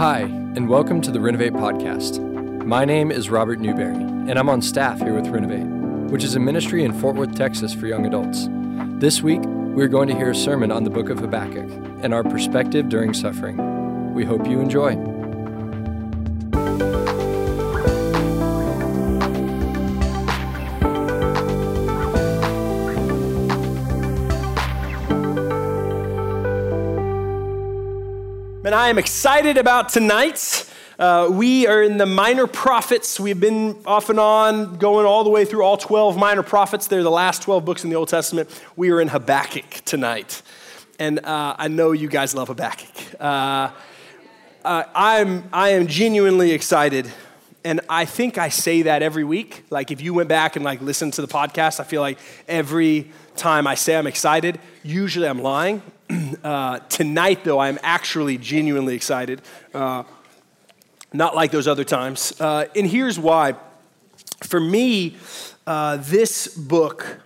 Hi, and welcome to the Renovate Podcast. My name is Robert Newberry, and I'm on staff here with Renovate, which is a ministry in Fort Worth, Texas for young adults. This week, we're going to hear a sermon on the book of Habakkuk and our perspective during suffering. We hope you enjoy. And I am excited about tonight. Uh, we are in the minor prophets. We've been off and on, going all the way through all 12 minor prophets. They're the last 12 books in the Old Testament. We are in Habakkuk tonight. And uh, I know you guys love Habakkuk. Uh, uh I'm, I am genuinely excited. And I think I say that every week. Like if you went back and like listened to the podcast, I feel like every time I say I'm excited, usually I'm lying. Uh, tonight, though, I'm actually genuinely excited. Uh, not like those other times. Uh, and here's why. For me, uh, this book,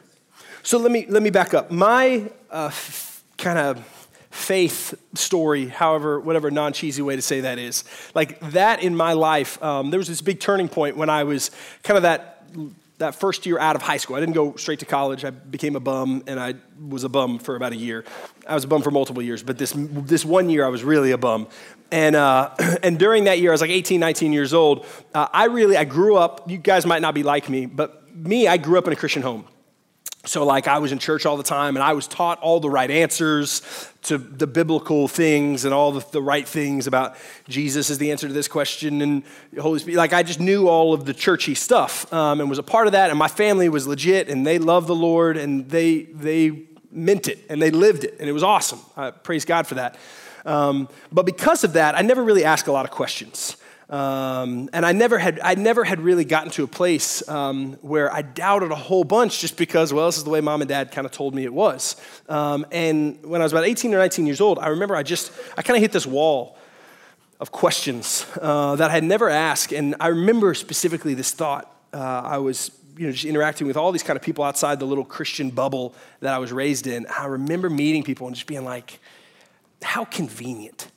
so let me, let me back up. My uh, f- kind of faith story, however, whatever non cheesy way to say that is, like that in my life, um, there was this big turning point when I was kind of that that first year out of high school. I didn't go straight to college. I became a bum, and I was a bum for about a year. I was a bum for multiple years, but this, this one year I was really a bum. And, uh, and during that year, I was like 18, 19 years old. Uh, I really, I grew up, you guys might not be like me, but me, I grew up in a Christian home. So, like, I was in church all the time and I was taught all the right answers to the biblical things and all the, the right things about Jesus is the answer to this question and Holy Spirit. Like, I just knew all of the churchy stuff um, and was a part of that. And my family was legit and they loved the Lord and they, they meant it and they lived it. And it was awesome. I praise God for that. Um, but because of that, I never really asked a lot of questions. Um, and I never had, I never had really gotten to a place um, where I doubted a whole bunch just because, well, this is the way mom and dad kind of told me it was. Um, and when I was about 18 or 19 years old, I remember I just, I kind of hit this wall of questions uh, that I had never asked. And I remember specifically this thought. Uh, I was, you know, just interacting with all these kind of people outside the little Christian bubble that I was raised in. I remember meeting people and just being like, how convenient.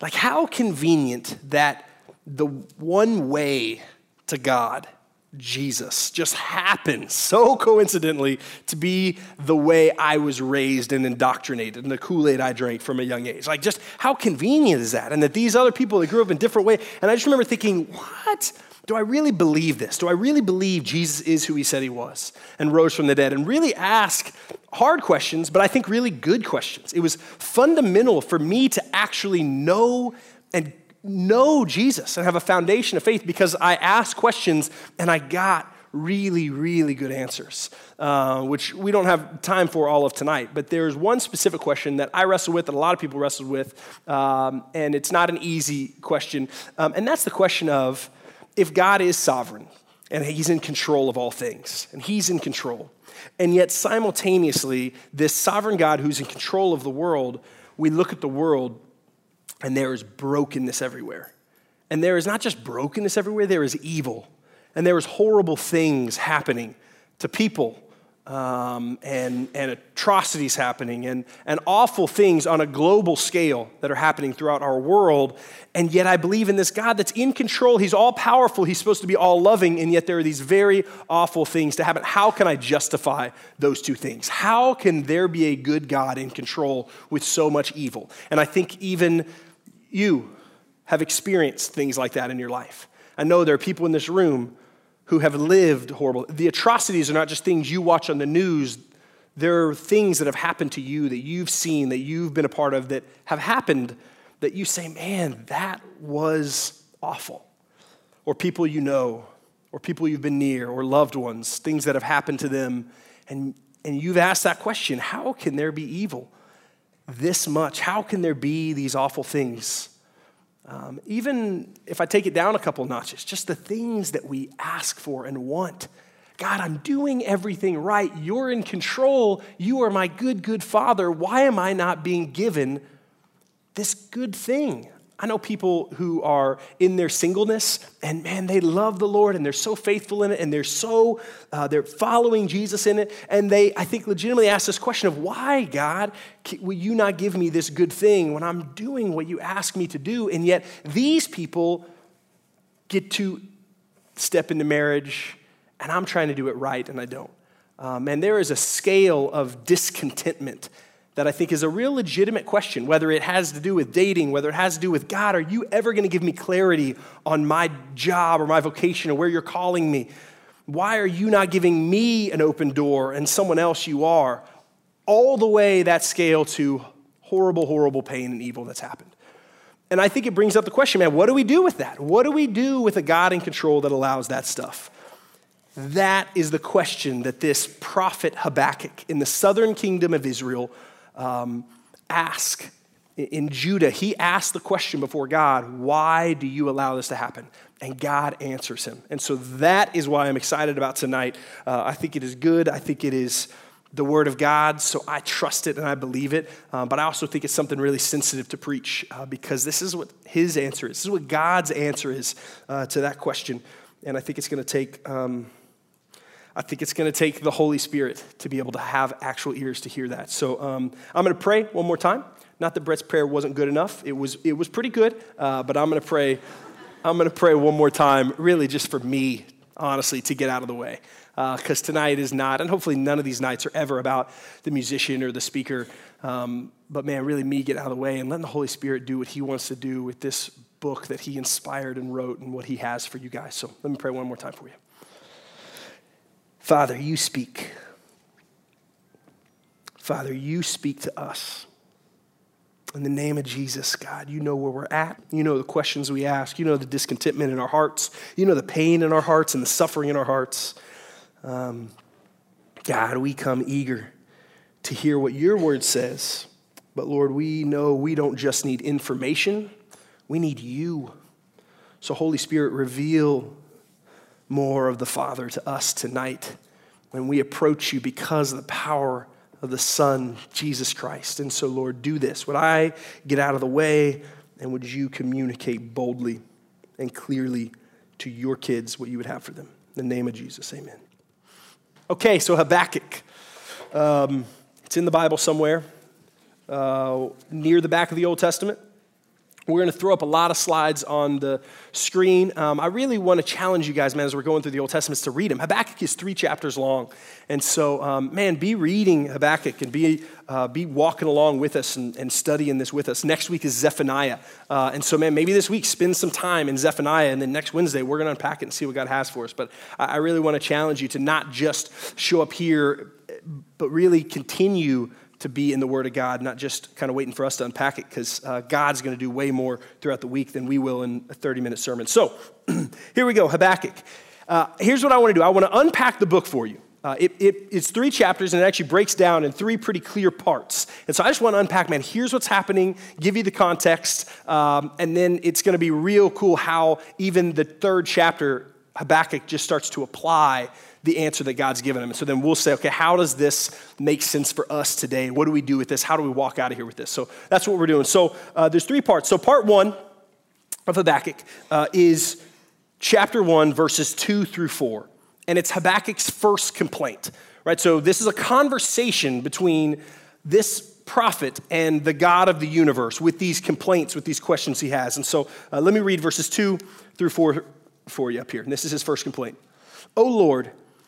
Like, how convenient that the one way to God, Jesus, just happened so coincidentally to be the way I was raised and indoctrinated and the Kool Aid I drank from a young age. Like, just how convenient is that? And that these other people that grew up in different ways. And I just remember thinking, what? Do I really believe this? Do I really believe Jesus is who he said he was and rose from the dead? And really ask hard questions, but I think really good questions. It was fundamental for me to actually know and know Jesus and have a foundation of faith because I asked questions and I got really, really good answers, uh, which we don't have time for all of tonight. But there's one specific question that I wrestle with, that a lot of people wrestle with, um, and it's not an easy question. Um, and that's the question of if God is sovereign and He's in control of all things, and He's in control, and yet simultaneously, this sovereign God who's in control of the world, we look at the world and there is brokenness everywhere. And there is not just brokenness everywhere, there is evil. And there is horrible things happening to people um, and, and atrocities happening and, and awful things on a global scale that are happening throughout our world. And yet, I believe in this God that's in control. He's all powerful. He's supposed to be all loving. And yet, there are these very awful things to happen. How can I justify those two things? How can there be a good God in control with so much evil? And I think even you have experienced things like that in your life. I know there are people in this room who have lived horrible. The atrocities are not just things you watch on the news, there are things that have happened to you that you've seen, that you've been a part of, that have happened that you say, man, that was awful. Or people you know, or people you've been near, or loved ones, things that have happened to them. And, and you've asked that question how can there be evil? this much? How can there be these awful things? Um, even if I take it down a couple notches, just the things that we ask for and want. God, I'm doing everything right. You're in control. You are my good, good father. Why am I not being given this good thing? I know people who are in their singleness and man, they love the Lord and they're so faithful in it and they're so, uh, they're following Jesus in it. And they, I think, legitimately ask this question of why, God, will you not give me this good thing when I'm doing what you ask me to do? And yet these people get to step into marriage and I'm trying to do it right and I don't. Um, and there is a scale of discontentment that I think is a real legitimate question, whether it has to do with dating, whether it has to do with God, are you ever going to give me clarity on my job or my vocation or where you're calling me? Why are you not giving me an open door and someone else you are? All the way that scale to horrible, horrible pain and evil that's happened. And I think it brings up the question, man, what do we do with that? What do we do with a God in control that allows that stuff? That is the question that this prophet Habakkuk in the southern kingdom of Israel um, ask in Judah, he asked the question before God, Why do you allow this to happen? And God answers him. And so that is why I'm excited about tonight. Uh, I think it is good. I think it is the word of God, so I trust it and I believe it. Um, but I also think it's something really sensitive to preach uh, because this is what his answer is. This is what God's answer is uh, to that question. And I think it's going to take. Um, I think it's going to take the Holy Spirit to be able to have actual ears to hear that. So um, I'm going to pray one more time. Not that Brett's prayer wasn't good enough. It was, it was pretty good, uh, but I'm going to pray. I'm going to pray one more time, really just for me, honestly, to get out of the way. Because uh, tonight is not, and hopefully none of these nights are ever about the musician or the speaker. Um, but man, really me get out of the way and letting the Holy Spirit do what He wants to do with this book that He inspired and wrote and what He has for you guys. So let me pray one more time for you. Father, you speak. Father, you speak to us. In the name of Jesus, God, you know where we're at. You know the questions we ask. You know the discontentment in our hearts. You know the pain in our hearts and the suffering in our hearts. Um, God, we come eager to hear what your word says. But Lord, we know we don't just need information, we need you. So, Holy Spirit, reveal more of the Father to us tonight when we approach you because of the power of the Son, Jesus Christ. And so, Lord, do this. Would I get out of the way and would you communicate boldly and clearly to your kids what you would have for them? In the name of Jesus, amen. Okay, so Habakkuk. Um, it's in the Bible somewhere, uh, near the back of the Old Testament. We're going to throw up a lot of slides on the screen. Um, I really want to challenge you guys, man, as we're going through the Old Testaments to read them. Habakkuk is three chapters long. And so, um, man, be reading Habakkuk and be, uh, be walking along with us and, and, studying this with us. Next week is Zephaniah. Uh, and so, man, maybe this week spend some time in Zephaniah. And then next Wednesday, we're going to unpack it and see what God has for us. But I, I really want to challenge you to not just show up here, but really continue to be in the Word of God, not just kind of waiting for us to unpack it, because uh, God's going to do way more throughout the week than we will in a 30 minute sermon. So here we go Habakkuk. Uh, here's what I want to do I want to unpack the book for you. Uh, it, it, it's three chapters and it actually breaks down in three pretty clear parts. And so I just want to unpack, man, here's what's happening, give you the context, um, and then it's going to be real cool how even the third chapter, Habakkuk just starts to apply the answer that God's given them. And so then we'll say, okay, how does this make sense for us today? What do we do with this? How do we walk out of here with this? So that's what we're doing. So uh, there's three parts. So part one of Habakkuk uh, is chapter one, verses two through four. And it's Habakkuk's first complaint, right? So this is a conversation between this prophet and the God of the universe with these complaints, with these questions he has. And so uh, let me read verses two through four for you up here. And this is his first complaint. Oh Lord,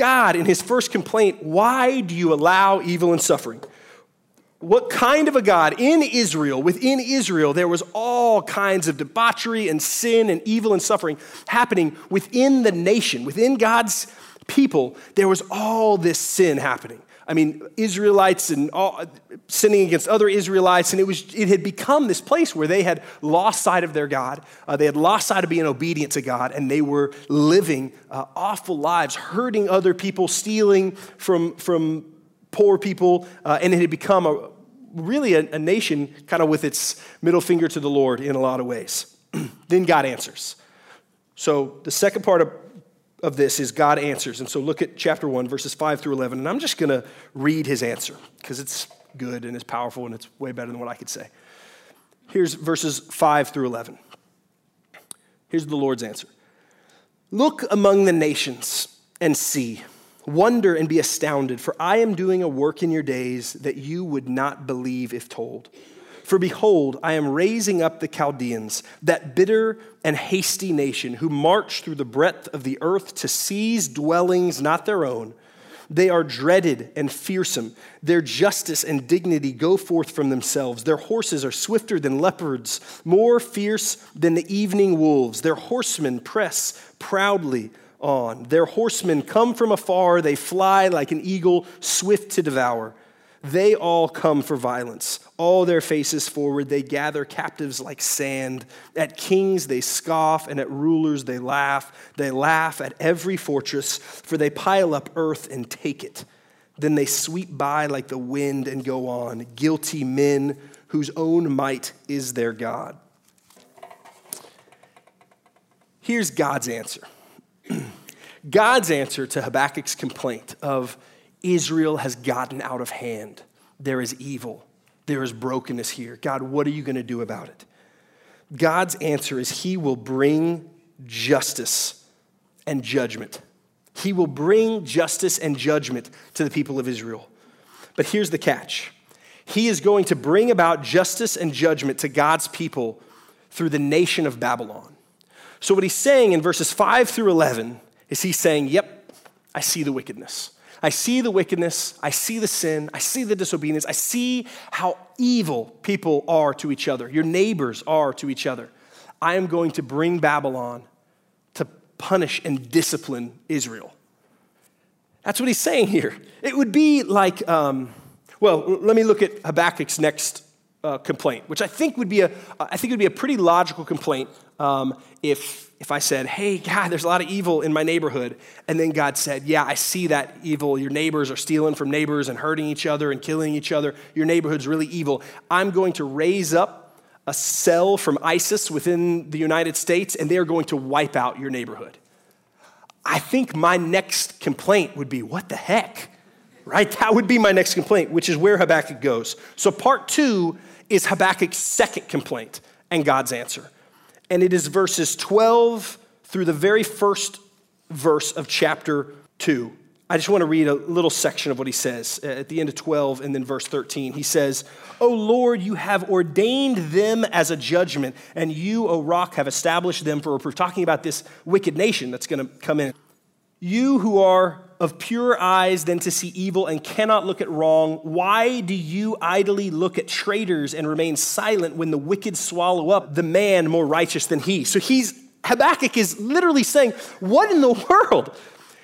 God, in his first complaint, why do you allow evil and suffering? What kind of a God in Israel, within Israel, there was all kinds of debauchery and sin and evil and suffering happening within the nation, within God's people, there was all this sin happening. I mean, Israelites and all, sinning against other Israelites, and it, was, it had become this place where they had lost sight of their God. Uh, they had lost sight of being obedient to God, and they were living uh, awful lives, hurting other people, stealing from, from poor people, uh, and it had become a, really a, a nation kind of with its middle finger to the Lord in a lot of ways. then God answers. So the second part of of this is God answers. And so look at chapter 1, verses 5 through 11. And I'm just going to read his answer because it's good and it's powerful and it's way better than what I could say. Here's verses 5 through 11. Here's the Lord's answer Look among the nations and see. Wonder and be astounded, for I am doing a work in your days that you would not believe if told. For behold, I am raising up the Chaldeans, that bitter and hasty nation, who march through the breadth of the earth to seize dwellings not their own. They are dreaded and fearsome. Their justice and dignity go forth from themselves. Their horses are swifter than leopards, more fierce than the evening wolves. Their horsemen press proudly on. Their horsemen come from afar. They fly like an eagle, swift to devour. They all come for violence. All their faces forward, they gather captives like sand. At kings they scoff, and at rulers they laugh. They laugh at every fortress, for they pile up earth and take it. Then they sweep by like the wind and go on, guilty men whose own might is their God. Here's God's answer God's answer to Habakkuk's complaint of, Israel has gotten out of hand. There is evil. There is brokenness here. God, what are you going to do about it? God's answer is He will bring justice and judgment. He will bring justice and judgment to the people of Israel. But here's the catch He is going to bring about justice and judgment to God's people through the nation of Babylon. So, what he's saying in verses 5 through 11 is he's saying, Yep, I see the wickedness. I see the wickedness, I see the sin, I see the disobedience, I see how evil people are to each other, your neighbors are to each other. I am going to bring Babylon to punish and discipline Israel. That's what he's saying here. It would be like, um, well, let me look at Habakkuk's next uh, complaint, which I think would be a, I think would be a pretty logical complaint um, if if I said, hey, God, there's a lot of evil in my neighborhood, and then God said, yeah, I see that evil. Your neighbors are stealing from neighbors and hurting each other and killing each other. Your neighborhood's really evil. I'm going to raise up a cell from ISIS within the United States, and they are going to wipe out your neighborhood. I think my next complaint would be, what the heck? Right? That would be my next complaint, which is where Habakkuk goes. So, part two is Habakkuk's second complaint and God's answer and it is verses 12 through the very first verse of chapter 2. I just want to read a little section of what he says at the end of 12 and then verse 13. He says, O Lord, you have ordained them as a judgment, and you, O rock, have established them for a proof. Talking about this wicked nation that's going to come in. You who are of pure eyes than to see evil and cannot look at wrong, why do you idly look at traitors and remain silent when the wicked swallow up the man more righteous than he? So he's, Habakkuk is literally saying, What in the world?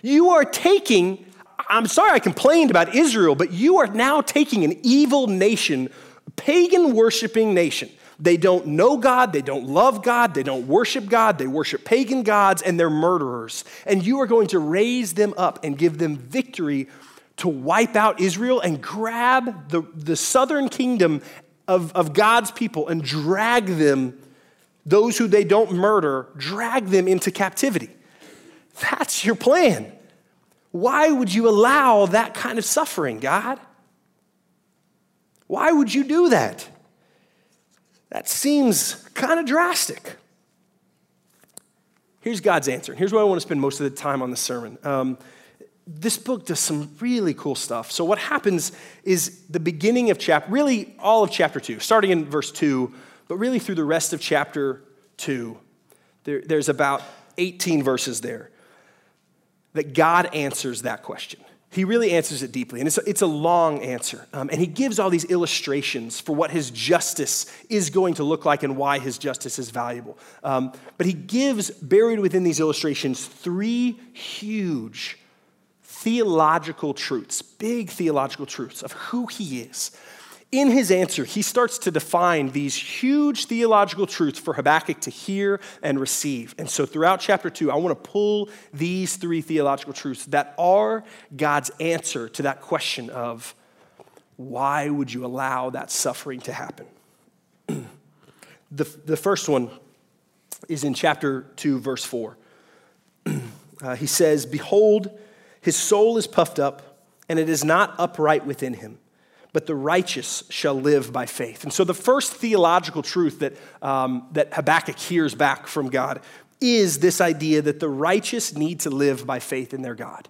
You are taking, I'm sorry I complained about Israel, but you are now taking an evil nation, pagan worshiping nation they don't know God, they don't love God, they don't worship God, they worship pagan gods, and they're murderers. And you are going to raise them up and give them victory to wipe out Israel and grab the, the southern kingdom of, of God's people and drag them, those who they don't murder, drag them into captivity. That's your plan. Why would you allow that kind of suffering, God? Why would you do that? That seems kind of drastic. Here's God's answer. Here's where I want to spend most of the time on the sermon. Um, this book does some really cool stuff. So, what happens is the beginning of chapter, really all of chapter two, starting in verse two, but really through the rest of chapter two, there, there's about 18 verses there that God answers that question. He really answers it deeply, and it's a, it's a long answer. Um, and he gives all these illustrations for what his justice is going to look like and why his justice is valuable. Um, but he gives, buried within these illustrations, three huge theological truths, big theological truths of who he is. In his answer, he starts to define these huge theological truths for Habakkuk to hear and receive. And so, throughout chapter two, I want to pull these three theological truths that are God's answer to that question of why would you allow that suffering to happen? the, the first one is in chapter 2, verse 4. Uh, he says, Behold, his soul is puffed up, and it is not upright within him, but the righteous shall live by faith. And so, the first theological truth that, um, that Habakkuk hears back from God is this idea that the righteous need to live by faith in their God.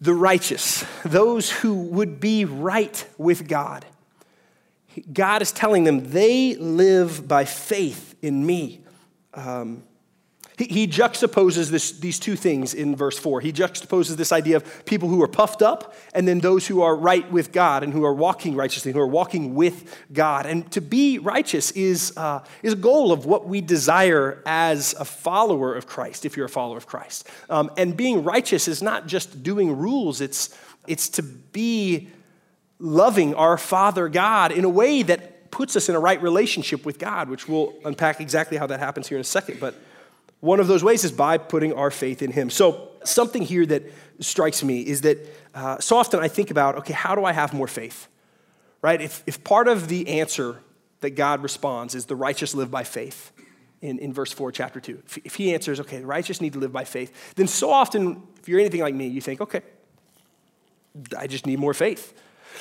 The righteous, those who would be right with God, God is telling them they live by faith in me. Um, he, he juxtaposes this, these two things in verse 4. He juxtaposes this idea of people who are puffed up and then those who are right with God and who are walking righteously, who are walking with God. And to be righteous is, uh, is a goal of what we desire as a follower of Christ, if you're a follower of Christ. Um, and being righteous is not just doing rules, it's, it's to be loving our Father God in a way that puts us in a right relationship with God, which we'll unpack exactly how that happens here in a second. But one of those ways is by putting our faith in Him. So, something here that strikes me is that uh, so often I think about, okay, how do I have more faith? Right? If, if part of the answer that God responds is the righteous live by faith in, in verse 4, chapter 2, if, if He answers, okay, the righteous need to live by faith, then so often, if you're anything like me, you think, okay, I just need more faith.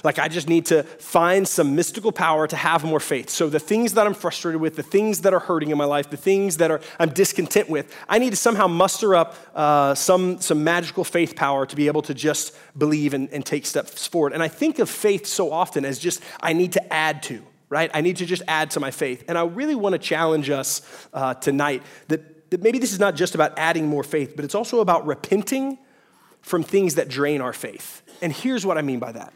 Like, I just need to find some mystical power to have more faith. So, the things that I'm frustrated with, the things that are hurting in my life, the things that are, I'm discontent with, I need to somehow muster up uh, some, some magical faith power to be able to just believe and, and take steps forward. And I think of faith so often as just, I need to add to, right? I need to just add to my faith. And I really want to challenge us uh, tonight that, that maybe this is not just about adding more faith, but it's also about repenting from things that drain our faith. And here's what I mean by that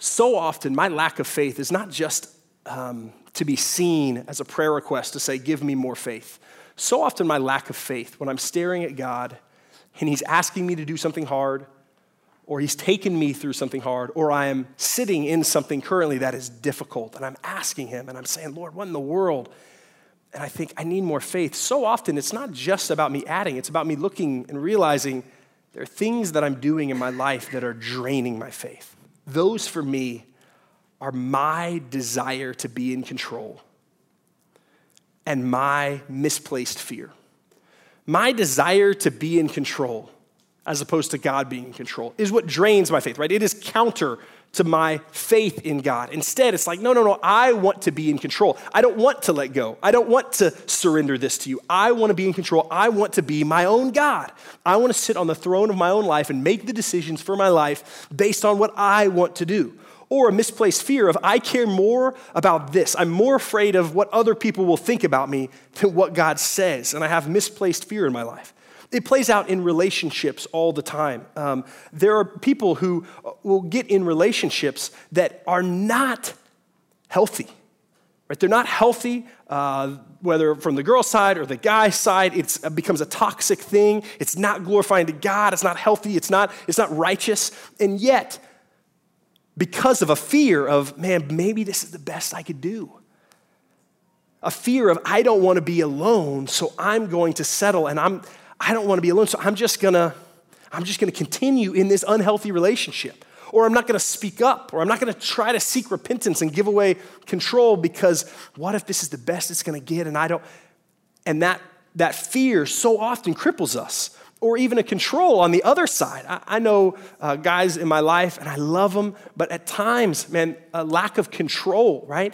so often my lack of faith is not just um, to be seen as a prayer request to say, Give me more faith. So often, my lack of faith, when I'm staring at God and He's asking me to do something hard, or He's taken me through something hard, or I am sitting in something currently that is difficult, and I'm asking Him and I'm saying, Lord, what in the world? And I think I need more faith. So often, it's not just about me adding, it's about me looking and realizing there are things that I'm doing in my life that are draining my faith. Those for me are my desire to be in control and my misplaced fear. My desire to be in control as opposed to God being in control is what drains my faith, right? It is counter to my faith in God. Instead, it's like, no, no, no, I want to be in control. I don't want to let go. I don't want to surrender this to you. I want to be in control. I want to be my own God. I want to sit on the throne of my own life and make the decisions for my life based on what I want to do. Or a misplaced fear of, I care more about this. I'm more afraid of what other people will think about me than what God says. And I have misplaced fear in my life. It plays out in relationships all the time. Um, there are people who will get in relationships that are not healthy. Right? They're not healthy, uh, whether from the girl's side or the guy's side. it becomes a toxic thing. It's not glorifying to God. It's not healthy. It's not, it's not righteous. And yet, because of a fear of, man, maybe this is the best I could do. A fear of, I don't want to be alone, so I'm going to settle and I'm, I don't want to be alone, so I'm just gonna, I'm just gonna continue in this unhealthy relationship. Or I'm not gonna speak up, or I'm not gonna try to seek repentance and give away control because what if this is the best it's gonna get and I don't, and that, that fear so often cripples us. Or even a control on the other side. I, I know uh, guys in my life and I love them, but at times, man, a lack of control, right?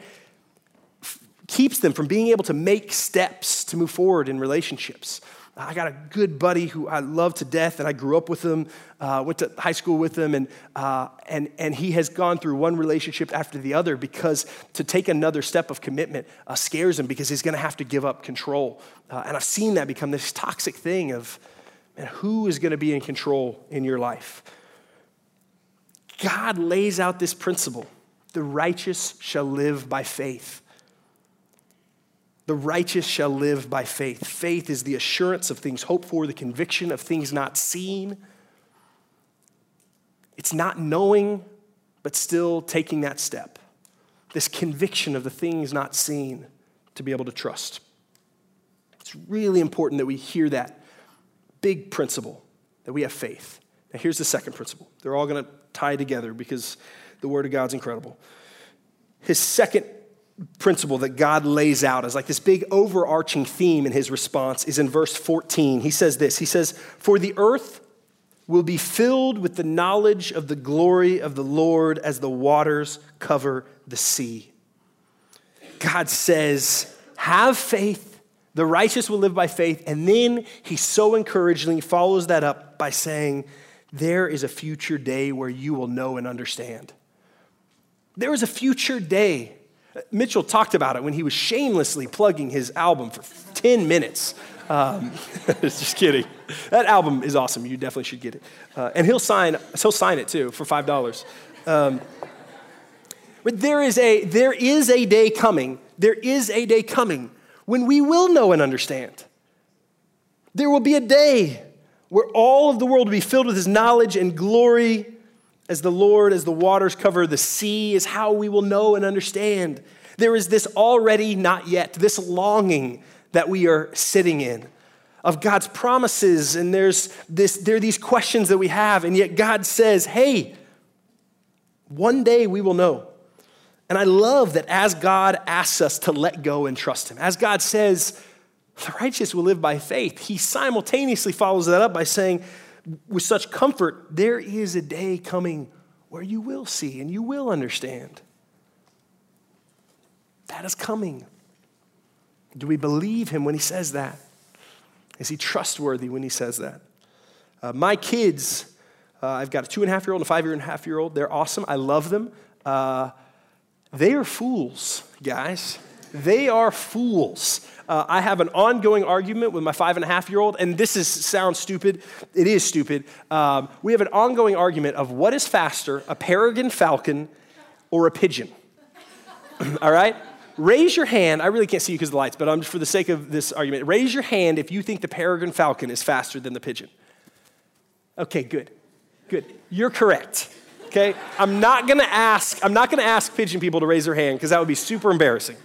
keeps them from being able to make steps to move forward in relationships. I got a good buddy who I love to death, and I grew up with him, uh, went to high school with him, and, uh, and, and he has gone through one relationship after the other because to take another step of commitment uh, scares him because he's going to have to give up control. Uh, and I've seen that become this toxic thing of, man, who is going to be in control in your life? God lays out this principle the righteous shall live by faith. The righteous shall live by faith. Faith is the assurance of things hoped for, the conviction of things not seen. It's not knowing, but still taking that step. This conviction of the things not seen to be able to trust. It's really important that we hear that big principle that we have faith. Now, here's the second principle. They're all going to tie together because the Word of God's incredible. His second principle that God lays out as like this big overarching theme in his response is in verse 14. He says this He says, For the earth will be filled with the knowledge of the glory of the Lord as the waters cover the sea. God says, Have faith. The righteous will live by faith. And then he so encouragingly follows that up by saying, There is a future day where you will know and understand. There is a future day Mitchell talked about it when he was shamelessly plugging his album for 10 minutes. Um, just kidding. That album is awesome. You definitely should get it. Uh, and he'll sign, he'll sign it too for $5. Um, but there is, a, there is a day coming, there is a day coming when we will know and understand. There will be a day where all of the world will be filled with his knowledge and glory as the Lord, as the waters cover the sea, is how we will know and understand. There is this already not yet, this longing that we are sitting in of God's promises, and there's this, there are these questions that we have, and yet God says, hey, one day we will know. And I love that as God asks us to let go and trust Him, as God says, the righteous will live by faith, He simultaneously follows that up by saying, with such comfort, there is a day coming where you will see and you will understand. That is coming. Do we believe him when he says that? Is he trustworthy when he says that? Uh, my kids, uh, I've got a two and a half year old and a five year and a half year old. They're awesome. I love them. Uh, they are fools, guys. They are fools. Uh, I have an ongoing argument with my five and a half year old, and this is, sounds stupid. It is stupid. Um, we have an ongoing argument of what is faster, a peregrine falcon or a pigeon. All right? Raise your hand. I really can't see you because of the lights, but I'm just for the sake of this argument. Raise your hand if you think the peregrine falcon is faster than the pigeon. Okay, good. Good. You're correct. Okay? I'm not gonna ask, I'm not gonna ask pigeon people to raise their hand because that would be super embarrassing.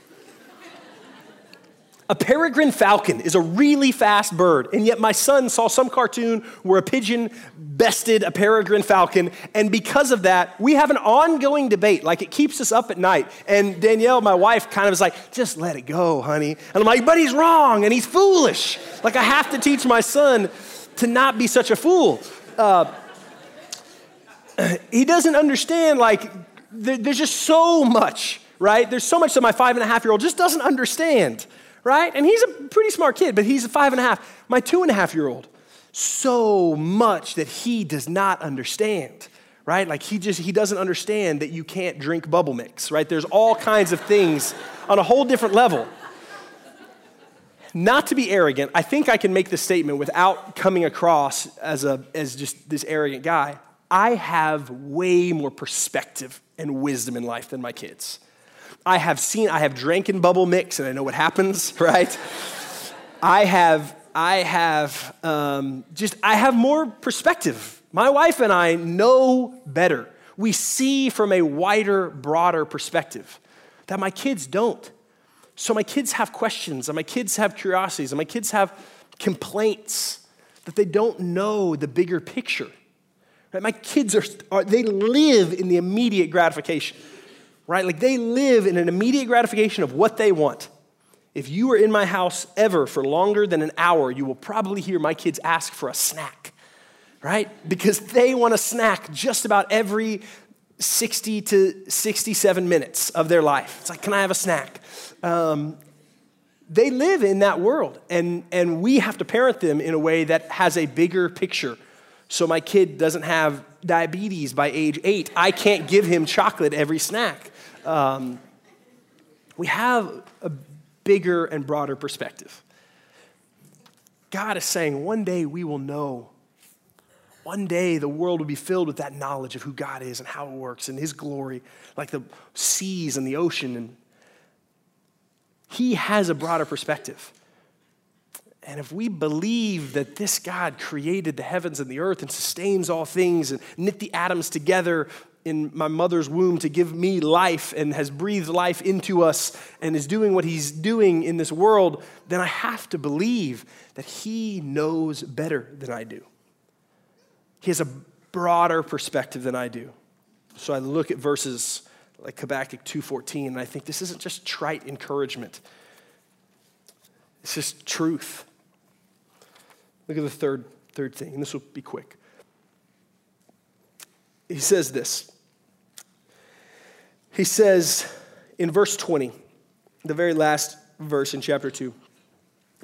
A peregrine falcon is a really fast bird, and yet my son saw some cartoon where a pigeon bested a peregrine falcon, and because of that, we have an ongoing debate. Like it keeps us up at night. And Danielle, my wife, kind of is like, just let it go, honey. And I'm like, but he's wrong and he's foolish. Like I have to teach my son to not be such a fool. Uh, he doesn't understand, like, there's just so much, right? There's so much that my five and a half year old just doesn't understand right? And he's a pretty smart kid, but he's a five and a half. My two and a half year old, so much that he does not understand, right? Like he just, he doesn't understand that you can't drink bubble mix, right? There's all kinds of things on a whole different level. Not to be arrogant, I think I can make this statement without coming across as, a, as just this arrogant guy. I have way more perspective and wisdom in life than my kids. I have seen, I have drank in bubble mix and I know what happens, right? I have, I have um, just, I have more perspective. My wife and I know better. We see from a wider, broader perspective that my kids don't. So my kids have questions, and my kids have curiosities, and my kids have complaints that they don't know the bigger picture. Right? My kids are, are they live in the immediate gratification right? Like they live in an immediate gratification of what they want. If you are in my house ever for longer than an hour, you will probably hear my kids ask for a snack, right? Because they want a snack just about every 60 to 67 minutes of their life. It's like, can I have a snack? Um, they live in that world, and, and we have to parent them in a way that has a bigger picture. So my kid doesn't have diabetes by age eight. I can't give him chocolate every snack um, we have a bigger and broader perspective. God is saying one day we will know. One day the world will be filled with that knowledge of who God is and how it works and His glory, like the seas and the ocean. And He has a broader perspective. And if we believe that this God created the heavens and the earth and sustains all things and knit the atoms together in my mother's womb to give me life and has breathed life into us and is doing what he's doing in this world, then I have to believe that he knows better than I do. He has a broader perspective than I do. So I look at verses like Habakkuk 2:14 and I think this isn't just trite encouragement. It's just truth. Look at the third, third thing, and this will be quick. He says this. He says in verse 20, the very last verse in chapter 2,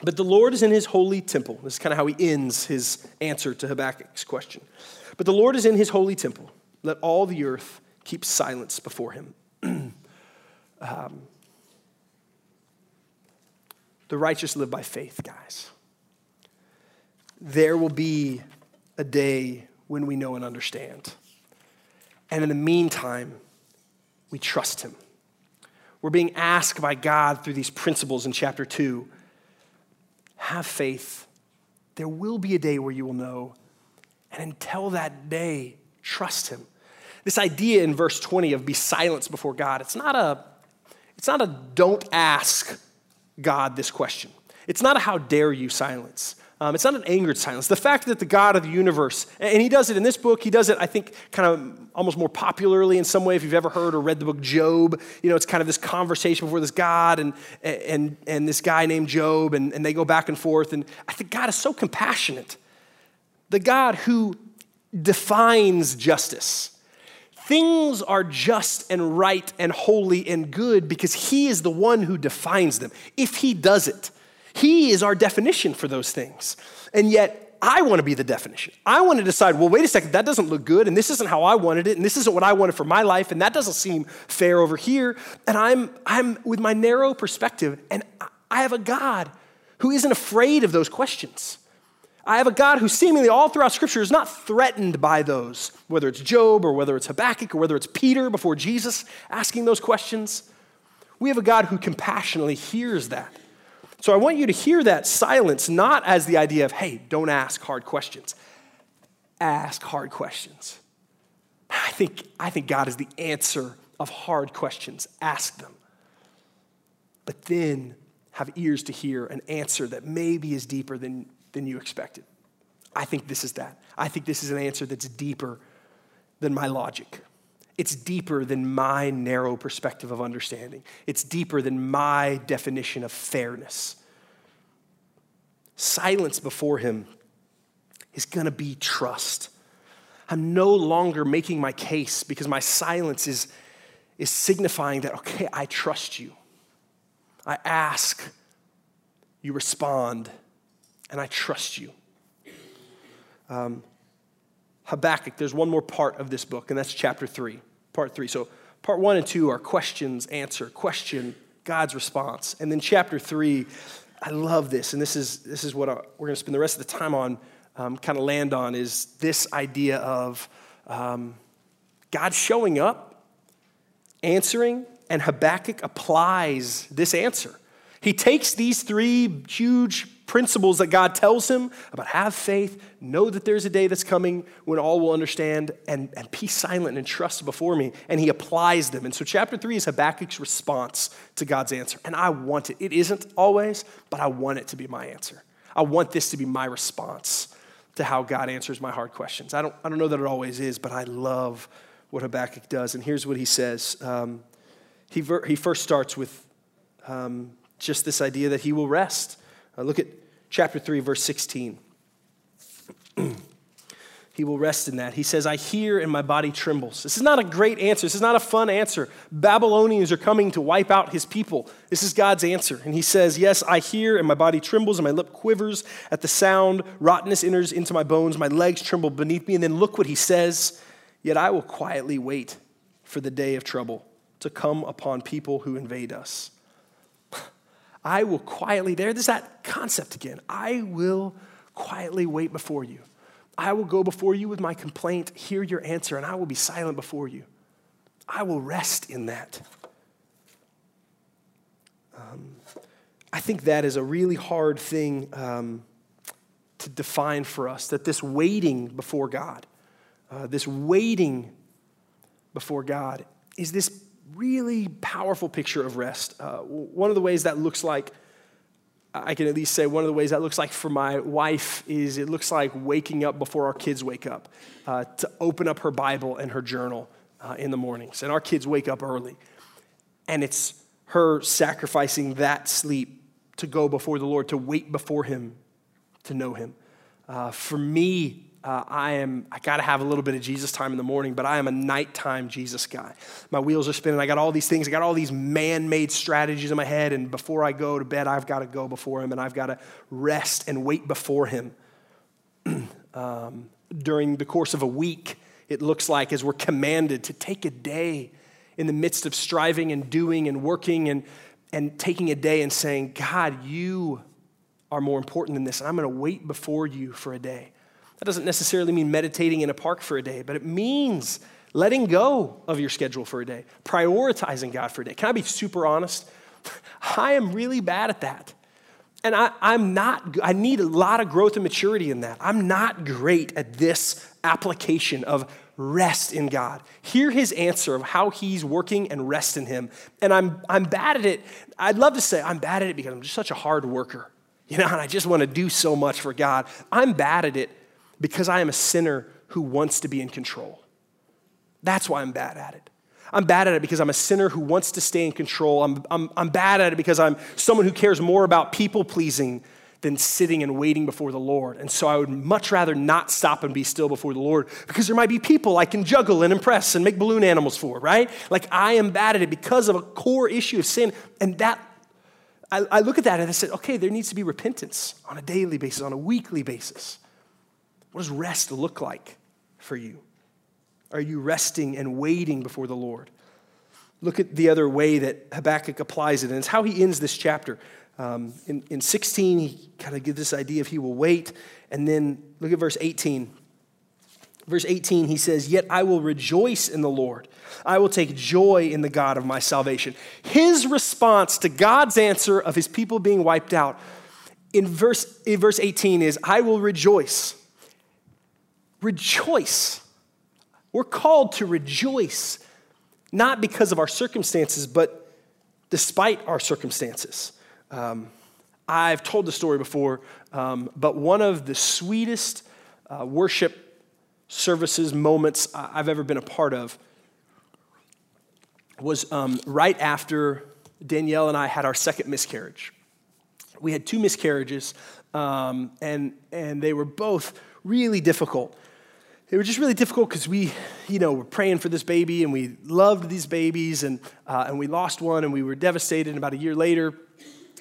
but the Lord is in his holy temple. This is kind of how he ends his answer to Habakkuk's question. But the Lord is in his holy temple. Let all the earth keep silence before him. um, the righteous live by faith, guys there will be a day when we know and understand. And in the meantime, we trust Him. We're being asked by God through these principles in chapter 2 have faith. There will be a day where you will know. And until that day, trust Him. This idea in verse 20 of be silenced before God, it's not a, it's not a don't ask God this question. It's not a how dare you silence. Um, it's not an angered silence. The fact that the God of the universe, and he does it in this book, he does it, I think, kind of almost more popularly in some way. If you've ever heard or read the book Job, you know, it's kind of this conversation before this God and, and, and this guy named Job, and, and they go back and forth. And I think God is so compassionate. The God who defines justice. Things are just and right and holy and good because he is the one who defines them. If he does it, he is our definition for those things. And yet, I want to be the definition. I want to decide, well, wait a second, that doesn't look good, and this isn't how I wanted it, and this isn't what I wanted for my life, and that doesn't seem fair over here. And I'm, I'm with my narrow perspective, and I have a God who isn't afraid of those questions. I have a God who seemingly all throughout Scripture is not threatened by those, whether it's Job or whether it's Habakkuk or whether it's Peter before Jesus asking those questions. We have a God who compassionately hears that so I want you to hear that silence not as the idea of, hey, don't ask hard questions. Ask hard questions. I think, I think God is the answer of hard questions. Ask them. But then have ears to hear an answer that maybe is deeper than, than you expected. I think this is that. I think this is an answer that's deeper than my logic. It's deeper than my narrow perspective of understanding. It's deeper than my definition of fairness. Silence before Him is going to be trust. I'm no longer making my case because my silence is, is signifying that, okay, I trust you. I ask, you respond, and I trust you. Um, Habakkuk, there's one more part of this book, and that's chapter three, part three. So, part one and two are questions, answer, question, God's response. And then chapter three, I love this, and this is, this is what we're going to spend the rest of the time on, um, kind of land on, is this idea of um, God showing up, answering, and Habakkuk applies this answer. He takes these three huge principles that God tells him about have faith, know that there's a day that's coming when all will understand, and, and be silent and trust before me. And he applies them. And so, chapter three is Habakkuk's response to God's answer. And I want it. It isn't always, but I want it to be my answer. I want this to be my response to how God answers my hard questions. I don't, I don't know that it always is, but I love what Habakkuk does. And here's what he says um, he, ver- he first starts with um, just this idea that he will rest. Uh, look at chapter 3, verse 16. he will rest in that. He says, I hear and my body trembles. This is not a great answer. This is not a fun answer. Babylonians are coming to wipe out his people. This is God's answer. And he says, Yes, I hear and my body trembles and my lip quivers at the sound. Rottenness enters into my bones. My legs tremble beneath me. And then look what he says Yet I will quietly wait for the day of trouble to come upon people who invade us. I will quietly, there, there's that concept again. I will quietly wait before you. I will go before you with my complaint, hear your answer, and I will be silent before you. I will rest in that. Um, I think that is a really hard thing um, to define for us that this waiting before God, uh, this waiting before God, is this really powerful picture of rest. Uh, one of the ways that looks like, I can at least say one of the ways that looks like for my wife is it looks like waking up before our kids wake up uh, to open up her Bible and her journal uh, in the mornings. And our kids wake up early. And it's her sacrificing that sleep to go before the Lord, to wait before Him, to know Him. Uh, for me, uh, I am, I got to have a little bit of Jesus time in the morning, but I am a nighttime Jesus guy. My wheels are spinning. I got all these things. I got all these man made strategies in my head. And before I go to bed, I've got to go before Him and I've got to rest and wait before Him. um, during the course of a week, it looks like as we're commanded to take a day in the midst of striving and doing and working and, and taking a day and saying, God, you are more important than this, and I'm going to wait before you for a day. That doesn't necessarily mean meditating in a park for a day, but it means letting go of your schedule for a day, prioritizing God for a day. Can I be super honest? I am really bad at that. And I, am not, I need a lot of growth and maturity in that. I'm not great at this application of rest in God. Hear his answer of how he's working and rest in him. And I'm, I'm bad at it. I'd love to say I'm bad at it because I'm just such a hard worker, you know, and I just want to do so much for God. I'm bad at it because I am a sinner who wants to be in control. That's why I'm bad at it. I'm bad at it because I'm a sinner who wants to stay in control. I'm, I'm, I'm bad at it because I'm someone who cares more about people pleasing than sitting and waiting before the Lord. And so I would much rather not stop and be still before the Lord because there might be people I can juggle and impress and make balloon animals for, right? Like I am bad at it because of a core issue of sin. And that, I, I look at that and I said, okay, there needs to be repentance on a daily basis, on a weekly basis. What does rest look like for you? Are you resting and waiting before the Lord? Look at the other way that Habakkuk applies it, and it's how he ends this chapter. Um, in, in 16, he kind of gives this idea of he will wait. And then look at verse 18. Verse 18, he says, Yet I will rejoice in the Lord. I will take joy in the God of my salvation. His response to God's answer of his people being wiped out in verse, in verse 18 is, I will rejoice rejoice. We're called to rejoice, not because of our circumstances, but despite our circumstances. Um, I've told the story before, um, but one of the sweetest uh, worship services, moments I've ever been a part of was um, right after Danielle and I had our second miscarriage. We had two miscarriages, um, and, and they were both really difficult it was just really difficult because we, you know, were praying for this baby and we loved these babies and, uh, and we lost one and we were devastated. And about a year later,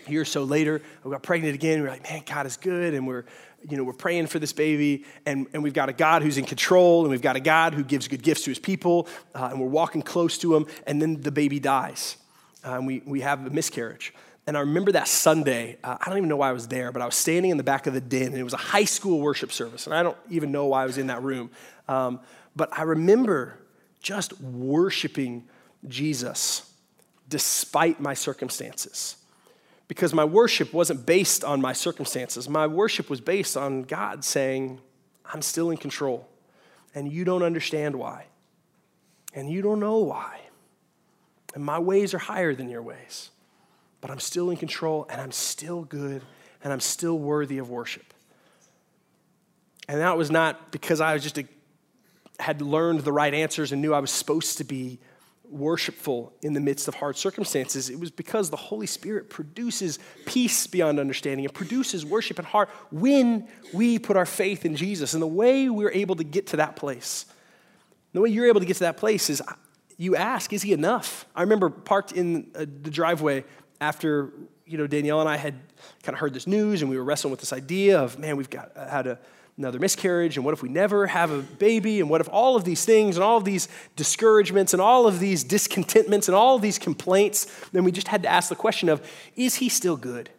a year or so later, we got pregnant again. We were like, man, God is good. And we're, you know, we're praying for this baby and, and we've got a God who's in control and we've got a God who gives good gifts to his people uh, and we're walking close to him. And then the baby dies uh, and we, we have a miscarriage. And I remember that Sunday, uh, I don't even know why I was there, but I was standing in the back of the den, and it was a high school worship service. And I don't even know why I was in that room. Um, but I remember just worshiping Jesus despite my circumstances. Because my worship wasn't based on my circumstances, my worship was based on God saying, I'm still in control, and you don't understand why, and you don't know why. And my ways are higher than your ways but I'm still in control and I'm still good and I'm still worthy of worship. And that was not because I was just a, had learned the right answers and knew I was supposed to be worshipful in the midst of hard circumstances. It was because the Holy Spirit produces peace beyond understanding. It produces worship in heart when we put our faith in Jesus. And the way we're able to get to that place, the way you're able to get to that place is you ask, is he enough? I remember parked in uh, the driveway after you know Danielle and I had kind of heard this news and we were wrestling with this idea of man we've got uh, had a, another miscarriage and what if we never have a baby and what if all of these things and all of these discouragements and all of these discontentments and all of these complaints then we just had to ask the question of is he still good?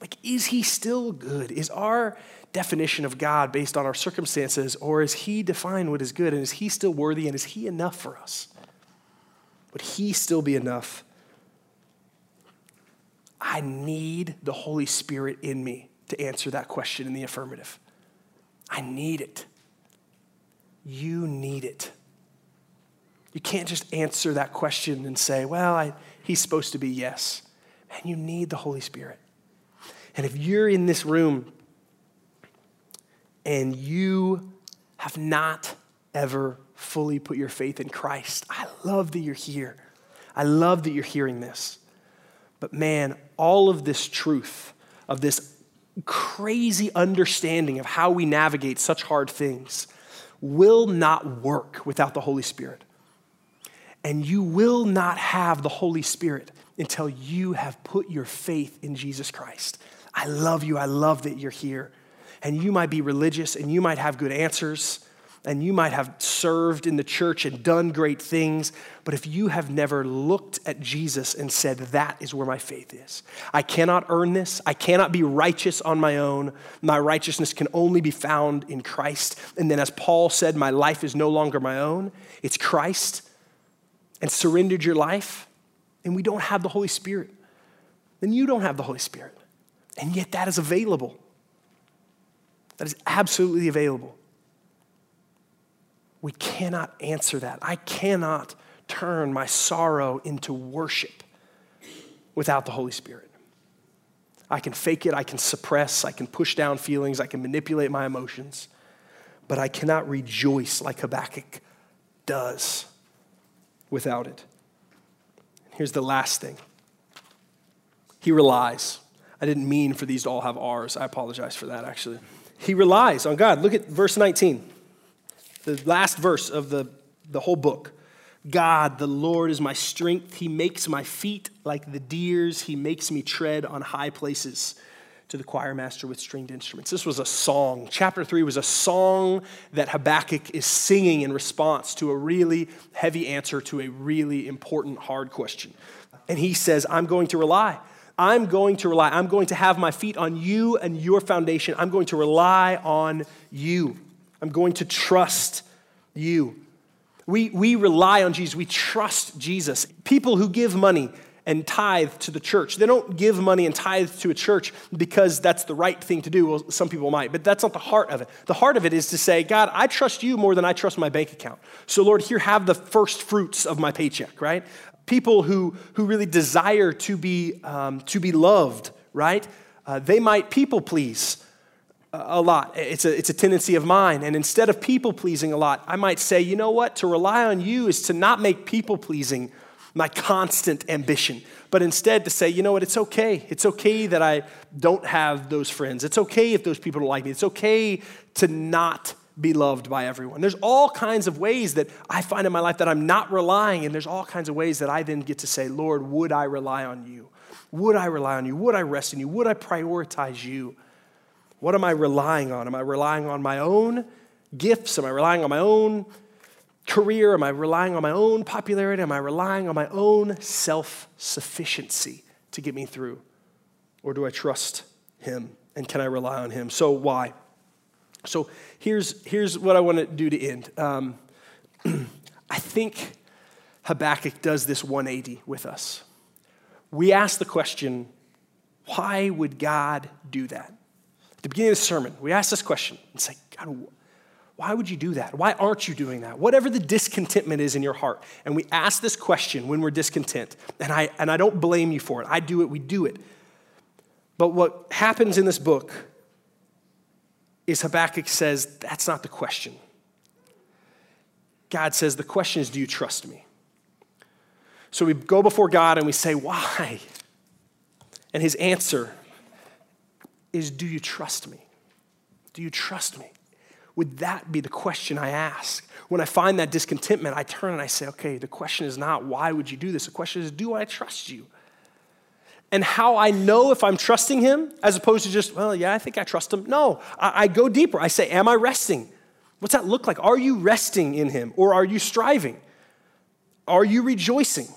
Like is he still good? Is our definition of God based on our circumstances or is he define what is good and is he still worthy and is he enough for us? Would he still be enough I need the Holy Spirit in me to answer that question in the affirmative. I need it. You need it. You can't just answer that question and say, well, I, he's supposed to be yes. Man, you need the Holy Spirit. And if you're in this room and you have not ever fully put your faith in Christ, I love that you're here. I love that you're hearing this. But man, all of this truth, of this crazy understanding of how we navigate such hard things, will not work without the Holy Spirit. And you will not have the Holy Spirit until you have put your faith in Jesus Christ. I love you. I love that you're here. And you might be religious and you might have good answers and you might have served in the church and done great things, but if you have never looked at Jesus and said, That is where my faith is, I cannot earn this, I cannot be righteous on my own, my righteousness can only be found in Christ. And then, as Paul said, my life is no longer my own, it's Christ, and surrendered your life, and we don't have the Holy Spirit, then you don't have the Holy Spirit. And yet, that is available. That is absolutely available. We cannot answer that. I cannot turn my sorrow into worship without the Holy Spirit. I can fake it, I can suppress, I can push down feelings, I can manipulate my emotions, but I cannot rejoice like Habakkuk does without it. Here's the last thing he relies. I didn't mean for these to all have R's. I apologize for that, actually. He relies on God. Look at verse 19 the last verse of the, the whole book. God, the Lord is my strength. He makes my feet like the deer's. He makes me tread on high places to the choir master with stringed instruments. This was a song. Chapter 3 was a song that Habakkuk is singing in response to a really heavy answer to a really important, hard question. And he says, I'm going to rely. I'm going to rely. I'm going to have my feet on you and your foundation. I'm going to rely on you. I'm going to trust you. We, we rely on Jesus. We trust Jesus. People who give money and tithe to the church, they don't give money and tithe to a church because that's the right thing to do. Well, some people might, but that's not the heart of it. The heart of it is to say, God, I trust you more than I trust my bank account. So, Lord, here, have the first fruits of my paycheck, right? People who, who really desire to be, um, to be loved, right? Uh, they might people please a lot. It's a, it's a tendency of mine. And instead of people pleasing a lot, I might say, you know what? To rely on you is to not make people pleasing my constant ambition, but instead to say, you know what? It's okay. It's okay that I don't have those friends. It's okay if those people don't like me. It's okay to not be loved by everyone. There's all kinds of ways that I find in my life that I'm not relying, and there's all kinds of ways that I then get to say, Lord, would I rely on you? Would I rely on you? Would I rest in you? Would I prioritize you? What am I relying on? Am I relying on my own gifts? Am I relying on my own career? Am I relying on my own popularity? Am I relying on my own self sufficiency to get me through? Or do I trust Him? And can I rely on Him? So, why? So, here's, here's what I want to do to end. Um, I think Habakkuk does this 180 with us. We ask the question, why would God do that? The beginning of the sermon, we ask this question and say, God, why would you do that? Why aren't you doing that? Whatever the discontentment is in your heart. And we ask this question when we're discontent. And I, and I don't blame you for it. I do it, we do it. But what happens in this book is Habakkuk says, that's not the question. God says, the question is, do you trust me? So we go before God and we say, why? And his answer is do you trust me? Do you trust me? Would that be the question I ask? When I find that discontentment, I turn and I say, okay, the question is not why would you do this? The question is, do I trust you? And how I know if I'm trusting him, as opposed to just, well, yeah, I think I trust him. No, I, I go deeper. I say, am I resting? What's that look like? Are you resting in him or are you striving? Are you rejoicing?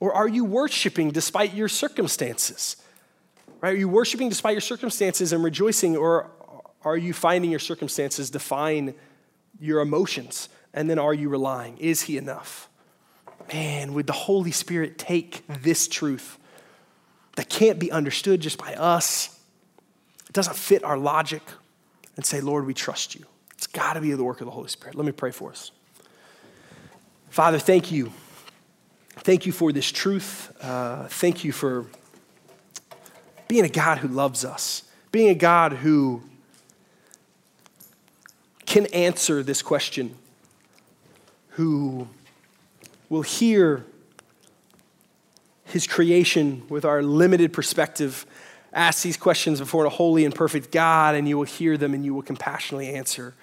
Or are you worshiping despite your circumstances? Right? Are you worshiping despite your circumstances and rejoicing, or are you finding your circumstances define your emotions? And then are you relying? Is He enough? Man, would the Holy Spirit take this truth that can't be understood just by us. It doesn't fit our logic. And say, Lord, we trust you. It's got to be the work of the Holy Spirit. Let me pray for us. Father, thank you. Thank you for this truth. Uh, thank you for being a God who loves us, being a God who can answer this question, who will hear his creation with our limited perspective. Ask these questions before a holy and perfect God, and you will hear them and you will compassionately answer,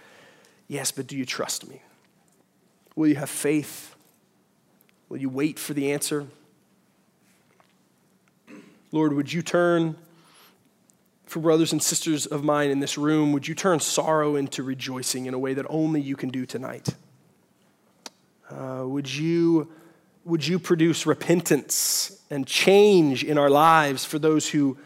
Yes, but do you trust me? Will you have faith? Will you wait for the answer? Lord, would you turn, for brothers and sisters of mine in this room, would you turn sorrow into rejoicing in a way that only you can do tonight? Uh, would you would you produce repentance and change in our lives for those who,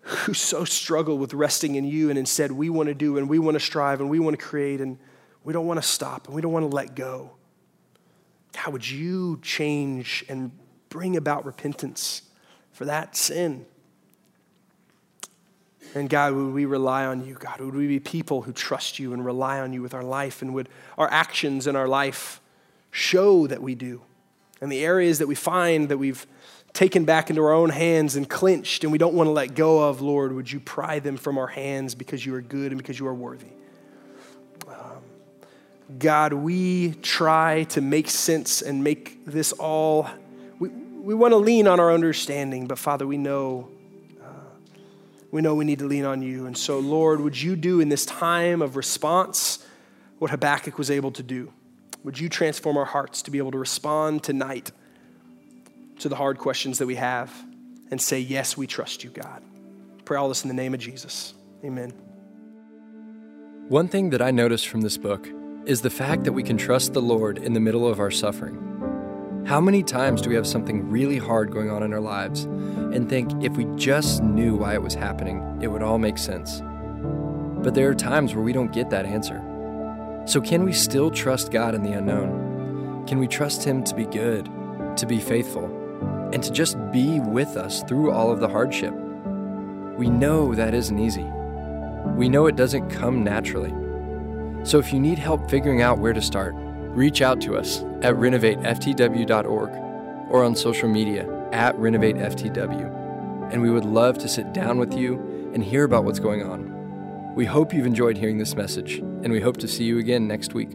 who so struggle with resting in you and instead we want to do and we want to strive and we want to create and we don't want to stop and we don't want to let go? How would you change and bring about repentance for that sin? And God, would we rely on you? God, would we be people who trust you and rely on you with our life? And would our actions in our life show that we do. And the areas that we find that we've taken back into our own hands and clenched and we don't want to let go of, Lord, would you pry them from our hands because you are good and because you are worthy? Um, God, we try to make sense and make this all, we, want to lean on our understanding, but Father, we know. Uh, we know we need to lean on you. And so, Lord, would you do in this time of response what Habakkuk was able to do? Would you transform our hearts to be able to respond tonight to the hard questions that we have and say, Yes, we trust you, God? Pray all this in the name of Jesus. Amen. One thing that I noticed from this book is the fact that we can trust the Lord in the middle of our suffering. How many times do we have something really hard going on in our lives and think if we just knew why it was happening, it would all make sense? But there are times where we don't get that answer. So, can we still trust God in the unknown? Can we trust Him to be good, to be faithful, and to just be with us through all of the hardship? We know that isn't easy. We know it doesn't come naturally. So, if you need help figuring out where to start, reach out to us at renovateftw.org or on social media at renovateftw. And we would love to sit down with you and hear about what's going on. We hope you've enjoyed hearing this message, and we hope to see you again next week.